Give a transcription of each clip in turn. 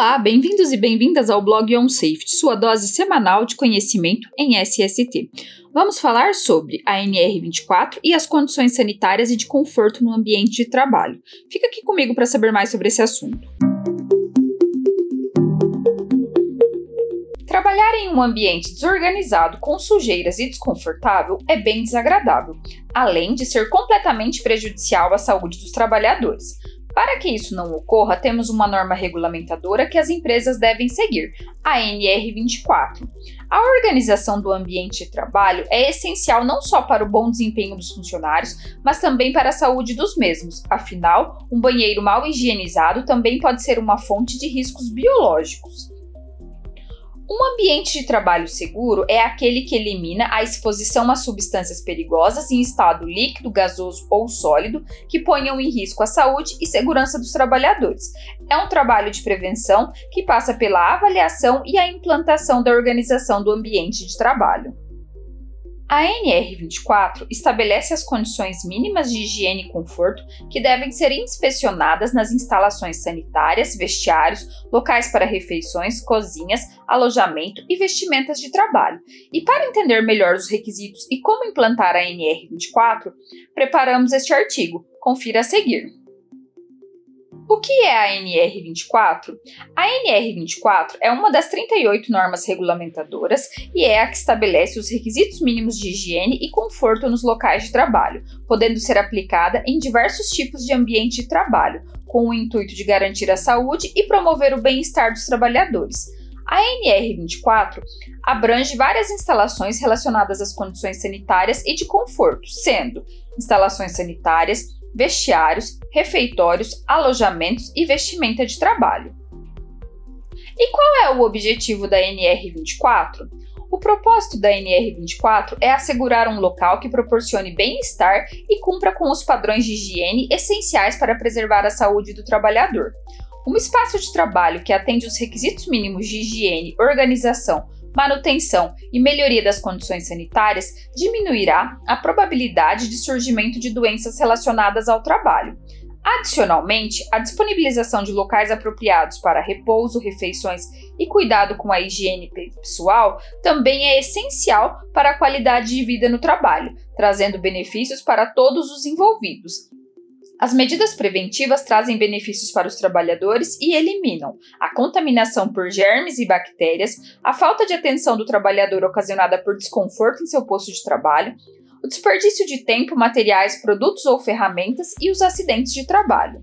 Olá, bem-vindos e bem-vindas ao blog On Safety, sua dose semanal de conhecimento em SST. Vamos falar sobre a NR24 e as condições sanitárias e de conforto no ambiente de trabalho. Fica aqui comigo para saber mais sobre esse assunto. Trabalhar em um ambiente desorganizado, com sujeiras e desconfortável é bem desagradável, além de ser completamente prejudicial à saúde dos trabalhadores. Para que isso não ocorra, temos uma norma regulamentadora que as empresas devem seguir, a NR24. A organização do ambiente de trabalho é essencial não só para o bom desempenho dos funcionários, mas também para a saúde dos mesmos. Afinal, um banheiro mal higienizado também pode ser uma fonte de riscos biológicos. Um ambiente de trabalho seguro é aquele que elimina a exposição a substâncias perigosas em estado líquido, gasoso ou sólido que ponham em risco a saúde e segurança dos trabalhadores. É um trabalho de prevenção que passa pela avaliação e a implantação da organização do ambiente de trabalho. A NR24 estabelece as condições mínimas de higiene e conforto que devem ser inspecionadas nas instalações sanitárias, vestiários, locais para refeições, cozinhas, alojamento e vestimentas de trabalho. E para entender melhor os requisitos e como implantar a NR24, preparamos este artigo. Confira a seguir. O que é a NR24? A NR24 é uma das 38 normas regulamentadoras e é a que estabelece os requisitos mínimos de higiene e conforto nos locais de trabalho, podendo ser aplicada em diversos tipos de ambiente de trabalho, com o intuito de garantir a saúde e promover o bem-estar dos trabalhadores. A NR24 abrange várias instalações relacionadas às condições sanitárias e de conforto, sendo instalações sanitárias, vestiários, refeitórios, alojamentos e vestimenta de trabalho. E qual é o objetivo da NR24? O propósito da NR24 é assegurar um local que proporcione bem-estar e cumpra com os padrões de higiene essenciais para preservar a saúde do trabalhador. Um espaço de trabalho que atende os requisitos mínimos de higiene, organização, manutenção e melhoria das condições sanitárias diminuirá a probabilidade de surgimento de doenças relacionadas ao trabalho. Adicionalmente, a disponibilização de locais apropriados para repouso, refeições e cuidado com a higiene pessoal também é essencial para a qualidade de vida no trabalho, trazendo benefícios para todos os envolvidos, as medidas preventivas trazem benefícios para os trabalhadores e eliminam a contaminação por germes e bactérias, a falta de atenção do trabalhador ocasionada por desconforto em seu posto de trabalho, o desperdício de tempo, materiais, produtos ou ferramentas e os acidentes de trabalho.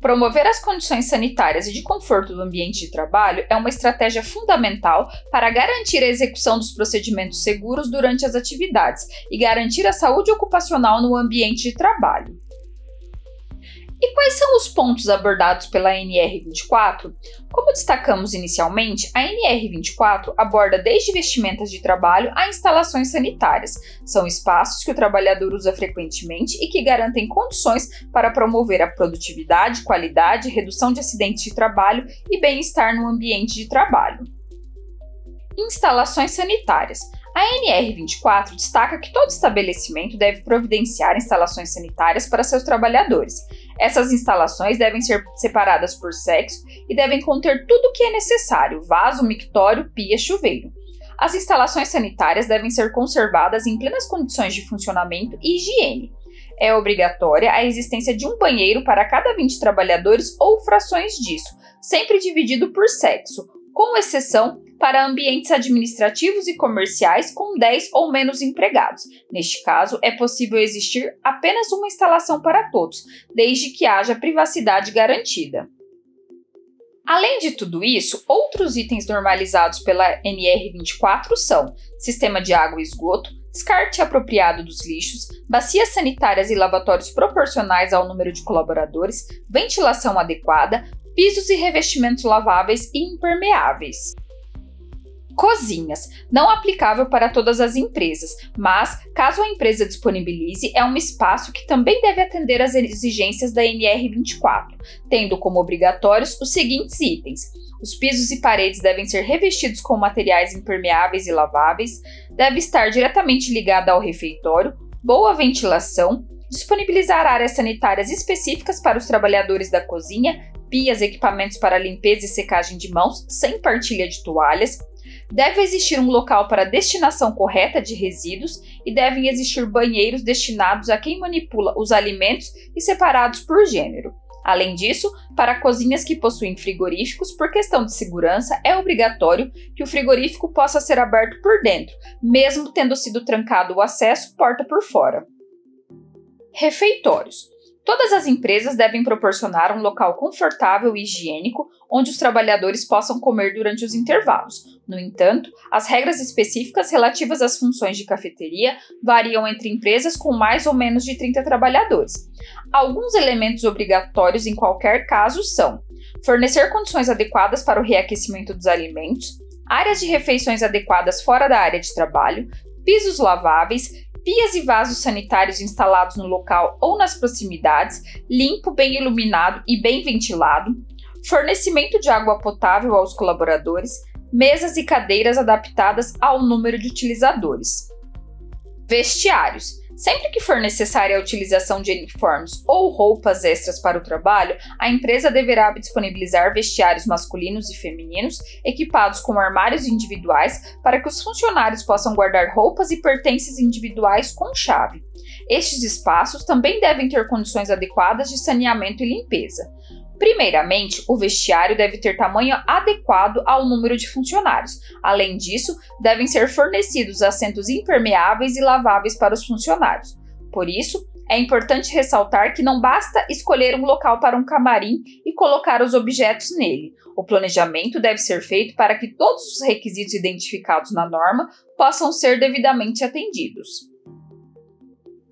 Promover as condições sanitárias e de conforto do ambiente de trabalho é uma estratégia fundamental para garantir a execução dos procedimentos seguros durante as atividades e garantir a saúde ocupacional no ambiente de trabalho. E quais são os pontos abordados pela NR24? Como destacamos inicialmente, a NR24 aborda desde vestimentas de trabalho a instalações sanitárias. São espaços que o trabalhador usa frequentemente e que garantem condições para promover a produtividade, qualidade, redução de acidentes de trabalho e bem-estar no ambiente de trabalho. Instalações sanitárias. A NR24 destaca que todo estabelecimento deve providenciar instalações sanitárias para seus trabalhadores. Essas instalações devem ser separadas por sexo e devem conter tudo o que é necessário: vaso, mictório, pia, chuveiro. As instalações sanitárias devem ser conservadas em plenas condições de funcionamento e higiene. É obrigatória a existência de um banheiro para cada 20 trabalhadores ou frações disso, sempre dividido por sexo, com exceção para ambientes administrativos e comerciais com 10 ou menos empregados. Neste caso, é possível existir apenas uma instalação para todos, desde que haja privacidade garantida. Além de tudo isso, outros itens normalizados pela NR24 são sistema de água e esgoto, descarte apropriado dos lixos, bacias sanitárias e lavatórios proporcionais ao número de colaboradores, ventilação adequada, pisos e revestimentos laváveis e impermeáveis. Cozinhas, não aplicável para todas as empresas, mas, caso a empresa disponibilize, é um espaço que também deve atender às exigências da NR24, tendo como obrigatórios os seguintes itens: os pisos e paredes devem ser revestidos com materiais impermeáveis e laváveis, deve estar diretamente ligada ao refeitório, boa ventilação, disponibilizar áreas sanitárias específicas para os trabalhadores da cozinha, pias, equipamentos para limpeza e secagem de mãos, sem partilha de toalhas. Deve existir um local para destinação correta de resíduos e devem existir banheiros destinados a quem manipula os alimentos e separados por gênero. Além disso, para cozinhas que possuem frigoríficos, por questão de segurança, é obrigatório que o frigorífico possa ser aberto por dentro, mesmo tendo sido trancado o acesso porta por fora. Refeitórios. Todas as empresas devem proporcionar um local confortável e higiênico onde os trabalhadores possam comer durante os intervalos. No entanto, as regras específicas relativas às funções de cafeteria variam entre empresas com mais ou menos de 30 trabalhadores. Alguns elementos obrigatórios em qualquer caso são: fornecer condições adequadas para o reaquecimento dos alimentos, áreas de refeições adequadas fora da área de trabalho, pisos laváveis, pias e vasos sanitários instalados no local ou nas proximidades, limpo, bem iluminado e bem ventilado, fornecimento de água potável aos colaboradores, mesas e cadeiras adaptadas ao número de utilizadores. Vestiários Sempre que for necessária a utilização de uniformes ou roupas extras para o trabalho, a empresa deverá disponibilizar vestiários masculinos e femininos equipados com armários individuais para que os funcionários possam guardar roupas e pertences individuais com chave. Estes espaços também devem ter condições adequadas de saneamento e limpeza. Primeiramente, o vestiário deve ter tamanho adequado ao número de funcionários. Além disso, devem ser fornecidos assentos impermeáveis e laváveis para os funcionários. Por isso, é importante ressaltar que não basta escolher um local para um camarim e colocar os objetos nele. O planejamento deve ser feito para que todos os requisitos identificados na norma possam ser devidamente atendidos.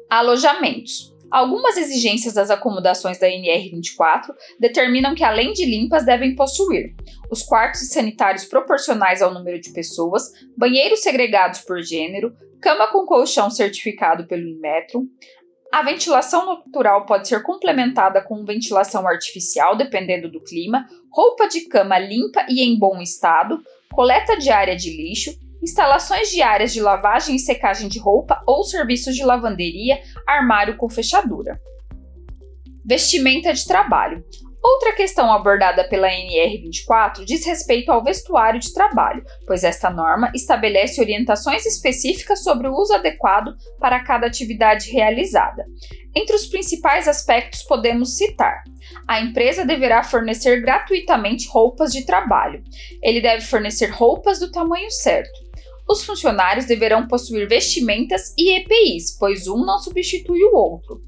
Alojamentos. Algumas exigências das acomodações da NR24 determinam que, além de limpas, devem possuir os quartos sanitários proporcionais ao número de pessoas, banheiros segregados por gênero, cama com colchão certificado pelo Inmetro. A ventilação natural pode ser complementada com ventilação artificial, dependendo do clima, roupa de cama limpa e em bom estado, coleta diária de lixo, instalações diárias de lavagem e secagem de roupa ou serviços de lavanderia, armário com fechadura. Vestimenta de trabalho. Outra questão abordada pela NR24 diz respeito ao vestuário de trabalho, pois esta norma estabelece orientações específicas sobre o uso adequado para cada atividade realizada. Entre os principais aspectos podemos citar: a empresa deverá fornecer gratuitamente roupas de trabalho. Ele deve fornecer roupas do tamanho certo os funcionários deverão possuir vestimentas e EPIs, pois um não substitui o outro.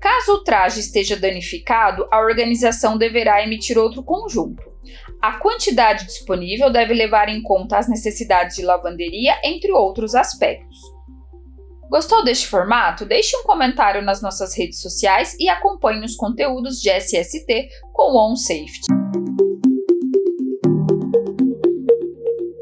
Caso o traje esteja danificado, a organização deverá emitir outro conjunto. A quantidade disponível deve levar em conta as necessidades de lavanderia, entre outros aspectos. Gostou deste formato? Deixe um comentário nas nossas redes sociais e acompanhe os conteúdos de SST com OnSafety.